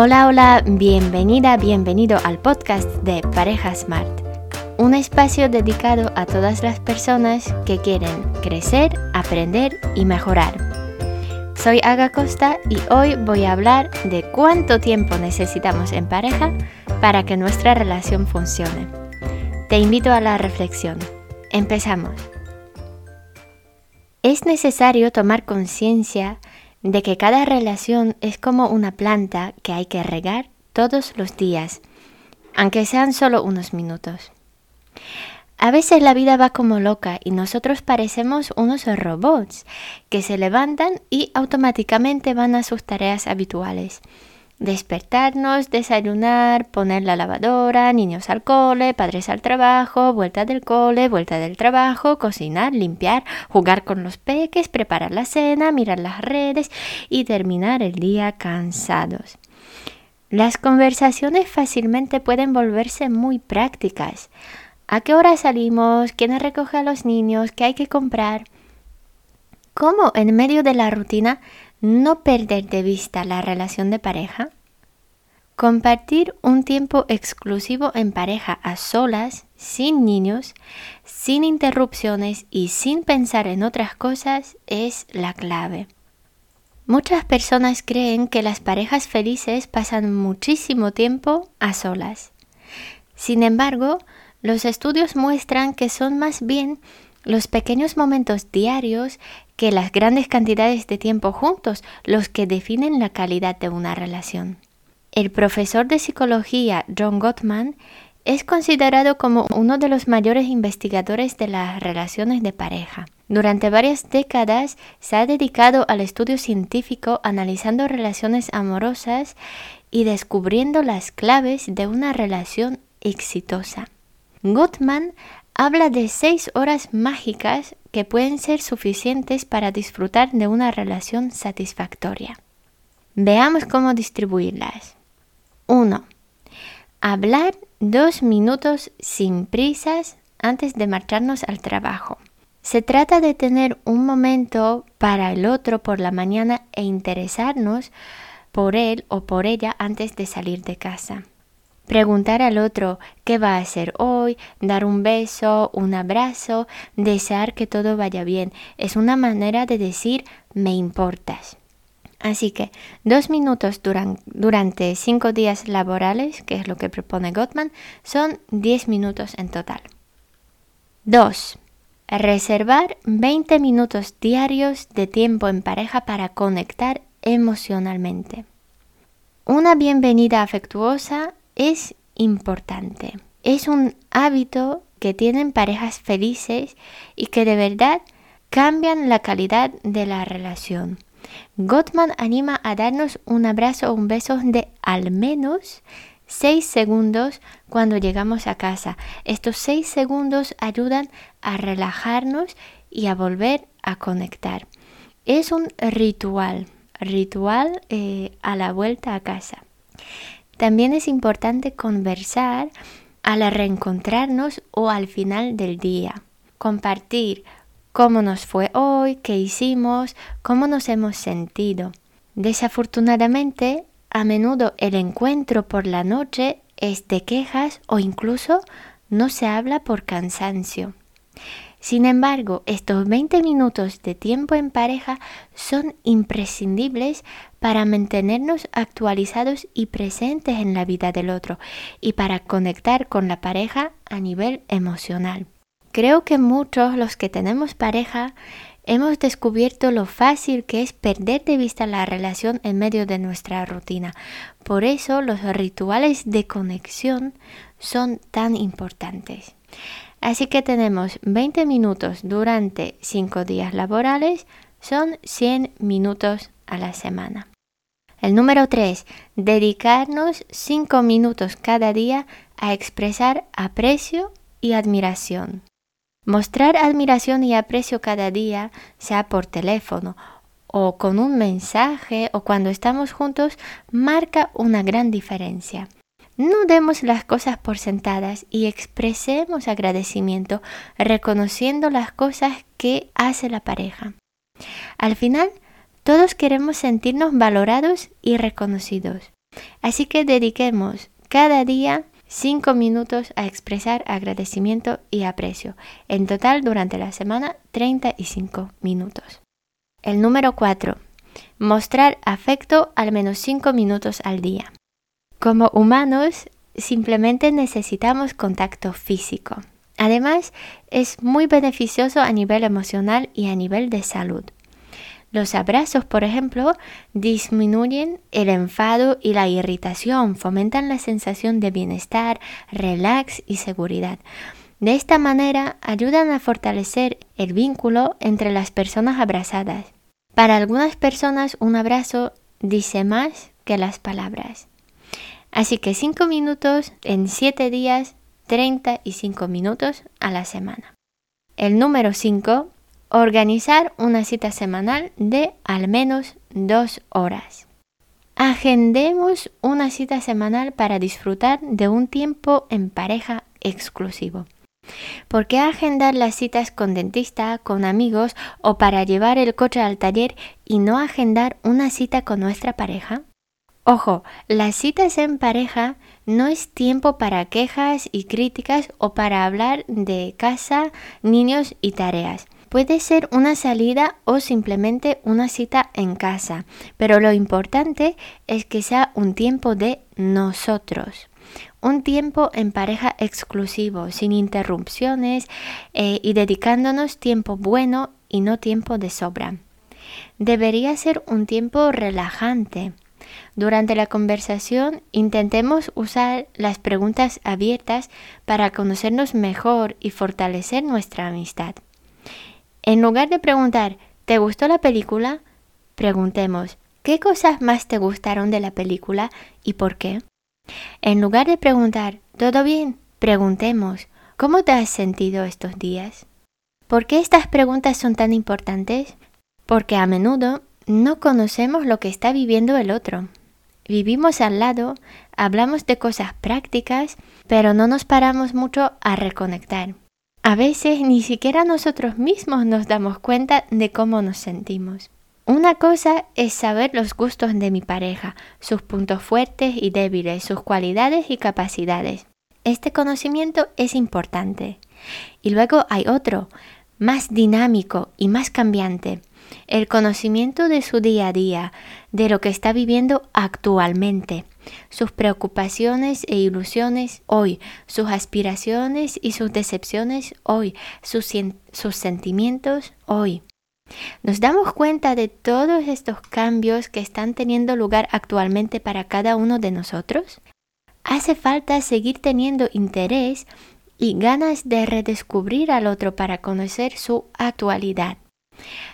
Hola, hola, bienvenida, bienvenido al podcast de Pareja Smart, un espacio dedicado a todas las personas que quieren crecer, aprender y mejorar. Soy Aga Costa y hoy voy a hablar de cuánto tiempo necesitamos en pareja para que nuestra relación funcione. Te invito a la reflexión. Empezamos. Es necesario tomar conciencia de que cada relación es como una planta que hay que regar todos los días, aunque sean solo unos minutos. A veces la vida va como loca y nosotros parecemos unos robots que se levantan y automáticamente van a sus tareas habituales despertarnos, desayunar, poner la lavadora, niños al cole, padres al trabajo, vuelta del cole, vuelta del trabajo, cocinar, limpiar, jugar con los peques, preparar la cena, mirar las redes y terminar el día cansados. Las conversaciones fácilmente pueden volverse muy prácticas. ¿A qué hora salimos? ¿Quién recoge a los niños? ¿Qué hay que comprar? ¿Cómo en medio de la rutina no perder de vista la relación de pareja, compartir un tiempo exclusivo en pareja a solas, sin niños, sin interrupciones y sin pensar en otras cosas es la clave. Muchas personas creen que las parejas felices pasan muchísimo tiempo a solas. Sin embargo, los estudios muestran que son más bien los pequeños momentos diarios que las grandes cantidades de tiempo juntos los que definen la calidad de una relación. El profesor de psicología John Gottman es considerado como uno de los mayores investigadores de las relaciones de pareja. Durante varias décadas se ha dedicado al estudio científico analizando relaciones amorosas y descubriendo las claves de una relación exitosa. Gottman habla de seis horas mágicas que pueden ser suficientes para disfrutar de una relación satisfactoria. Veamos cómo distribuirlas. 1. Hablar dos minutos sin prisas antes de marcharnos al trabajo. Se trata de tener un momento para el otro por la mañana e interesarnos por él o por ella antes de salir de casa. Preguntar al otro qué va a hacer hoy, dar un beso, un abrazo, desear que todo vaya bien. Es una manera de decir me importas. Así que dos minutos durante cinco días laborales, que es lo que propone Gottman, son diez minutos en total. 2. Reservar 20 minutos diarios de tiempo en pareja para conectar emocionalmente. Una bienvenida afectuosa es importante. Es un hábito que tienen parejas felices y que de verdad cambian la calidad de la relación. Gottman anima a darnos un abrazo o un beso de al menos 6 segundos cuando llegamos a casa. Estos 6 segundos ayudan a relajarnos y a volver a conectar. Es un ritual, ritual eh, a la vuelta a casa. También es importante conversar al reencontrarnos o al final del día. Compartir cómo nos fue hoy, qué hicimos, cómo nos hemos sentido. Desafortunadamente, a menudo el encuentro por la noche es de quejas o incluso no se habla por cansancio. Sin embargo, estos 20 minutos de tiempo en pareja son imprescindibles para mantenernos actualizados y presentes en la vida del otro y para conectar con la pareja a nivel emocional. Creo que muchos los que tenemos pareja hemos descubierto lo fácil que es perder de vista la relación en medio de nuestra rutina. Por eso los rituales de conexión son tan importantes. Así que tenemos 20 minutos durante 5 días laborales, son 100 minutos a la semana. El número 3, dedicarnos 5 minutos cada día a expresar aprecio y admiración. Mostrar admiración y aprecio cada día, sea por teléfono o con un mensaje o cuando estamos juntos, marca una gran diferencia. No demos las cosas por sentadas y expresemos agradecimiento reconociendo las cosas que hace la pareja. Al final, todos queremos sentirnos valorados y reconocidos. Así que dediquemos cada día 5 minutos a expresar agradecimiento y aprecio. En total, durante la semana, 35 minutos. El número 4. Mostrar afecto al menos 5 minutos al día. Como humanos, simplemente necesitamos contacto físico. Además, es muy beneficioso a nivel emocional y a nivel de salud. Los abrazos, por ejemplo, disminuyen el enfado y la irritación, fomentan la sensación de bienestar, relax y seguridad. De esta manera ayudan a fortalecer el vínculo entre las personas abrazadas. Para algunas personas un abrazo dice más que las palabras. Así que 5 minutos en 7 días, 35 minutos a la semana. El número 5 Organizar una cita semanal de al menos dos horas. Agendemos una cita semanal para disfrutar de un tiempo en pareja exclusivo. ¿Por qué agendar las citas con dentista, con amigos o para llevar el coche al taller y no agendar una cita con nuestra pareja? Ojo, las citas en pareja no es tiempo para quejas y críticas o para hablar de casa, niños y tareas. Puede ser una salida o simplemente una cita en casa, pero lo importante es que sea un tiempo de nosotros. Un tiempo en pareja exclusivo, sin interrupciones eh, y dedicándonos tiempo bueno y no tiempo de sobra. Debería ser un tiempo relajante. Durante la conversación intentemos usar las preguntas abiertas para conocernos mejor y fortalecer nuestra amistad. En lugar de preguntar, ¿te gustó la película? Preguntemos, ¿qué cosas más te gustaron de la película y por qué? En lugar de preguntar, ¿todo bien? Preguntemos, ¿cómo te has sentido estos días? ¿Por qué estas preguntas son tan importantes? Porque a menudo no conocemos lo que está viviendo el otro. Vivimos al lado, hablamos de cosas prácticas, pero no nos paramos mucho a reconectar. A veces ni siquiera nosotros mismos nos damos cuenta de cómo nos sentimos. Una cosa es saber los gustos de mi pareja, sus puntos fuertes y débiles, sus cualidades y capacidades. Este conocimiento es importante. Y luego hay otro, más dinámico y más cambiante, el conocimiento de su día a día, de lo que está viviendo actualmente, sus preocupaciones e ilusiones hoy, sus aspiraciones y sus decepciones hoy, sus, sentimientos hoy. ¿Nos damos cuenta de todos estos cambios que están teniendo lugar actualmente para cada uno de nosotros? Hace falta seguir teniendo interés y ganas de redescubrir al otro para conocer su actualidad.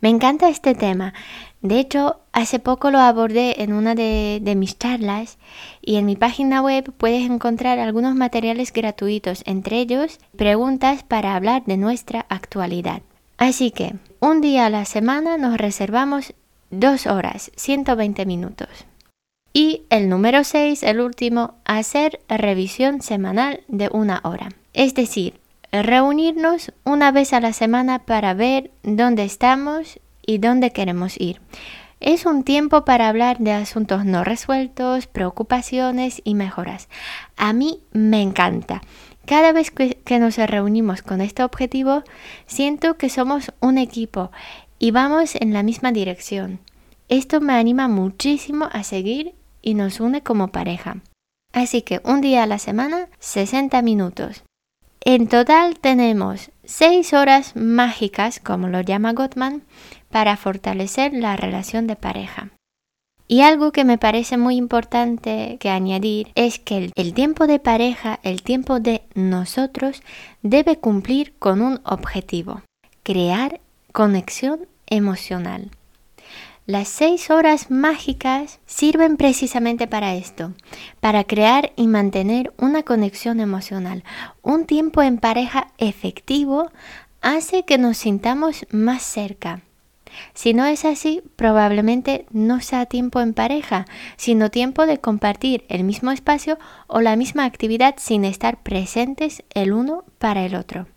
Me encanta este tema. De hecho, hace poco lo abordé en una de, mis charlas y en mi página web puedes encontrar algunos materiales gratuitos, entre ellos preguntas para hablar de nuestra actualidad. Así que, un día a la semana nos reservamos dos horas, 120 minutos. Y el número 6, el último, hacer revisión semanal de una hora. Es decir, reunirnos una vez a la semana para ver dónde estamos y dónde queremos ir. Es un tiempo para hablar de asuntos no resueltos, preocupaciones y mejoras. A mí me encanta. Cada vez que, nos reunimos con este objetivo, siento que somos un equipo y vamos en la misma dirección. Esto me anima muchísimo a seguir y nos une como pareja. Así que un día a la semana, 60 minutos. En total tenemos 6 horas mágicas, como lo llama Gottman, para fortalecer la relación de pareja. Y algo que me parece muy importante que añadir es que el, tiempo de pareja, el tiempo de nosotros, debe cumplir con un objetivo, crear conexión emocional. Las seis horas mágicas sirven precisamente para esto, para crear y mantener una conexión emocional. Un tiempo en pareja efectivo hace que nos sintamos más cerca. Si no es así, probablemente no sea tiempo en pareja, sino tiempo de compartir el mismo espacio o la misma actividad sin estar presentes el uno para el otro.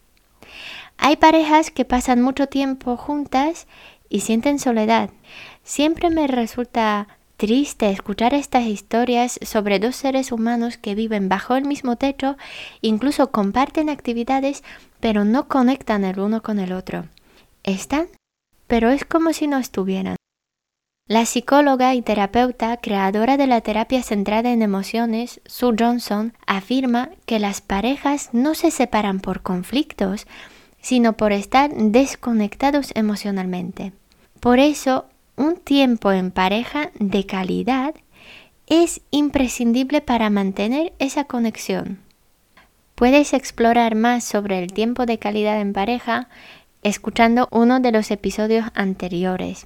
Hay parejas que pasan mucho tiempo juntas y sienten soledad. Siempre me resulta triste escuchar estas historias sobre dos seres humanos que viven bajo el mismo techo, incluso comparten actividades, pero no conectan el uno con el otro. Están, pero es como si no estuvieran. La psicóloga y terapeuta creadora de la terapia centrada en emociones, Sue Johnson, afirma que las parejas no se separan por conflictos, sino por estar desconectados emocionalmente. Por eso, un tiempo en pareja de calidad es imprescindible para mantener esa conexión. Puedes explorar más sobre el tiempo de calidad en pareja escuchando uno de los episodios anteriores.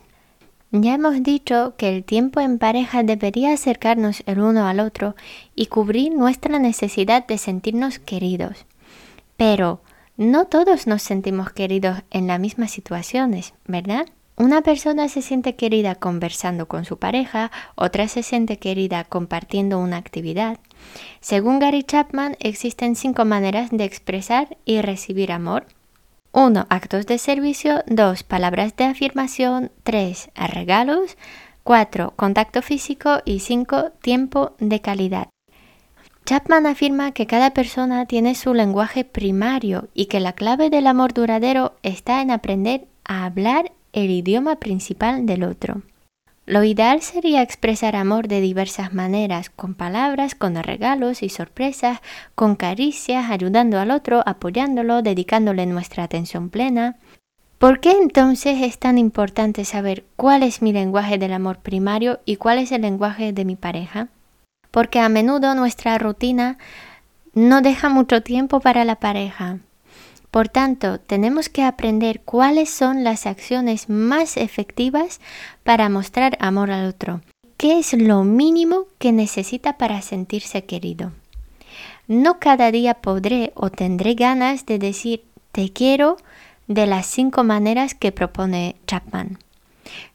Ya hemos dicho que el tiempo en pareja debería acercarnos el uno al otro y cubrir nuestra necesidad de sentirnos queridos. Pero no todos nos sentimos queridos en las mismas situaciones, ¿verdad? Una persona se siente querida conversando con su pareja, otra se siente querida compartiendo una actividad. Según Gary Chapman, existen cinco maneras de expresar y recibir amor. 1. Actos de servicio. 2. Palabras de afirmación. 3. Regalos. 4. Contacto físico. Y 5. Tiempo de calidad. Chapman afirma que cada persona tiene su lenguaje primario y que la clave del amor duradero está en aprender a hablar el idioma principal del otro. Lo ideal sería expresar amor de diversas maneras, con palabras, con regalos y sorpresas, con caricias, ayudando al otro, apoyándolo, dedicándole nuestra atención plena. ¿Por qué entonces es tan importante saber cuál es mi lenguaje del amor primario y cuál es el lenguaje de mi pareja? Porque a menudo nuestra rutina no deja mucho tiempo para la pareja. Por tanto, tenemos que aprender cuáles son las acciones más efectivas para mostrar amor al otro. ¿Qué es lo mínimo que necesita para sentirse querido? No cada día podré o tendré ganas de decir te quiero de las cinco maneras que propone Chapman.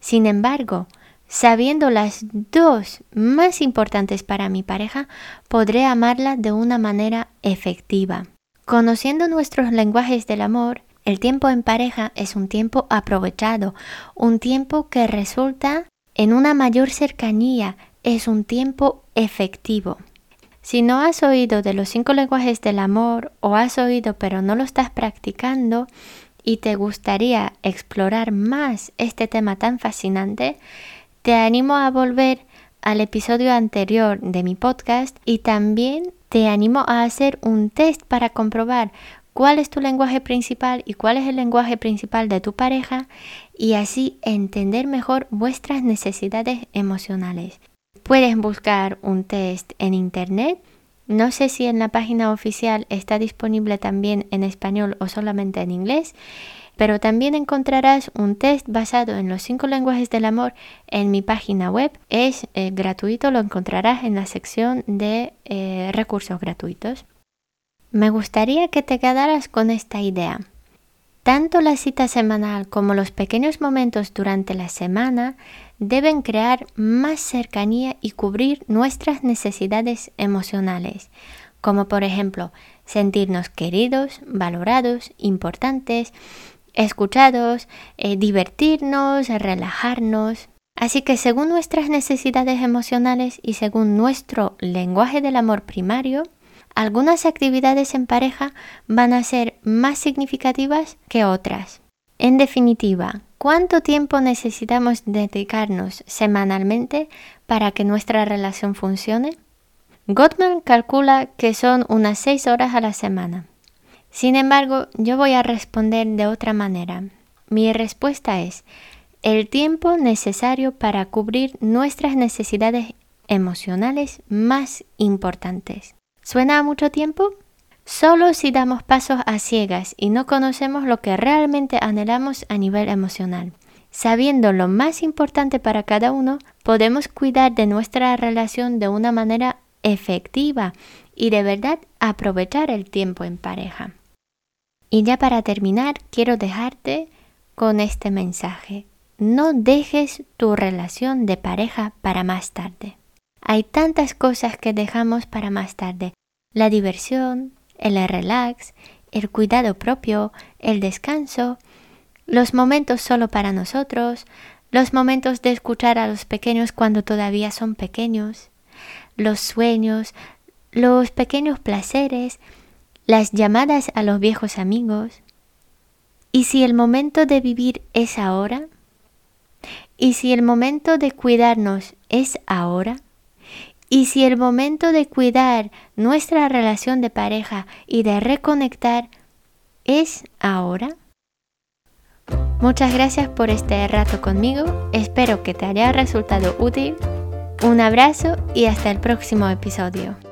Sin embargo, sabiendo las dos más importantes para mi pareja, podré amarla de una manera efectiva. Conociendo nuestros lenguajes del amor, el tiempo en pareja es un tiempo aprovechado, un tiempo que resulta en una mayor cercanía, es un tiempo efectivo. Si no has oído de los cinco lenguajes del amor o has oído pero no lo estás practicando y te gustaría explorar más este tema tan fascinante, te animo a volver al episodio anterior de mi podcast y también te animo a hacer un test para comprobar cuál es tu lenguaje principal y cuál es el lenguaje principal de tu pareja y así entender mejor vuestras necesidades emocionales. Puedes buscar un test en internet. No sé si en la página oficial está disponible también en español o solamente en inglés pero también encontrarás un test basado en los cinco lenguajes del amor en mi página web. Es eh, gratuito, lo encontrarás en la sección de eh, recursos gratuitos. Me gustaría que te quedaras con esta idea. Tanto la cita semanal como los pequeños momentos durante la semana deben crear más cercanía y cubrir nuestras necesidades emocionales, como por ejemplo sentirnos queridos, valorados, importantes, escuchados, eh, divertirnos, relajarnos. Así que según nuestras necesidades emocionales y según nuestro lenguaje del amor primario, algunas actividades en pareja van a ser más significativas que otras. En definitiva, ¿cuánto tiempo necesitamos dedicarnos semanalmente para que nuestra relación funcione? Gottman calcula que son unas 6 horas a la semana. Sin embargo, yo voy a responder de otra manera. Mi respuesta es el tiempo necesario para cubrir nuestras necesidades emocionales más importantes. ¿Suena a mucho tiempo? Solo si damos pasos a ciegas y no conocemos lo que realmente anhelamos a nivel emocional. Sabiendo lo más importante para cada uno, podemos cuidar de nuestra relación de una manera efectiva y de verdad aprovechar el tiempo en pareja. Y ya para terminar, quiero dejarte con este mensaje. No dejes tu relación de pareja para más tarde. Hay tantas cosas que dejamos para más tarde. La diversión, el relax, el cuidado propio, el descanso, los momentos solo para nosotros, los momentos de escuchar a los pequeños cuando todavía son pequeños, los sueños, los pequeños placeres, las llamadas a los viejos amigos. ¿Y si el momento de vivir es ahora? ¿Y si el momento de cuidarnos es ahora? ¿Y si el momento de cuidar nuestra relación de pareja y de reconectar es ahora? Muchas gracias por este rato conmigo, espero que te haya resultado útil. Un abrazo y hasta el próximo episodio.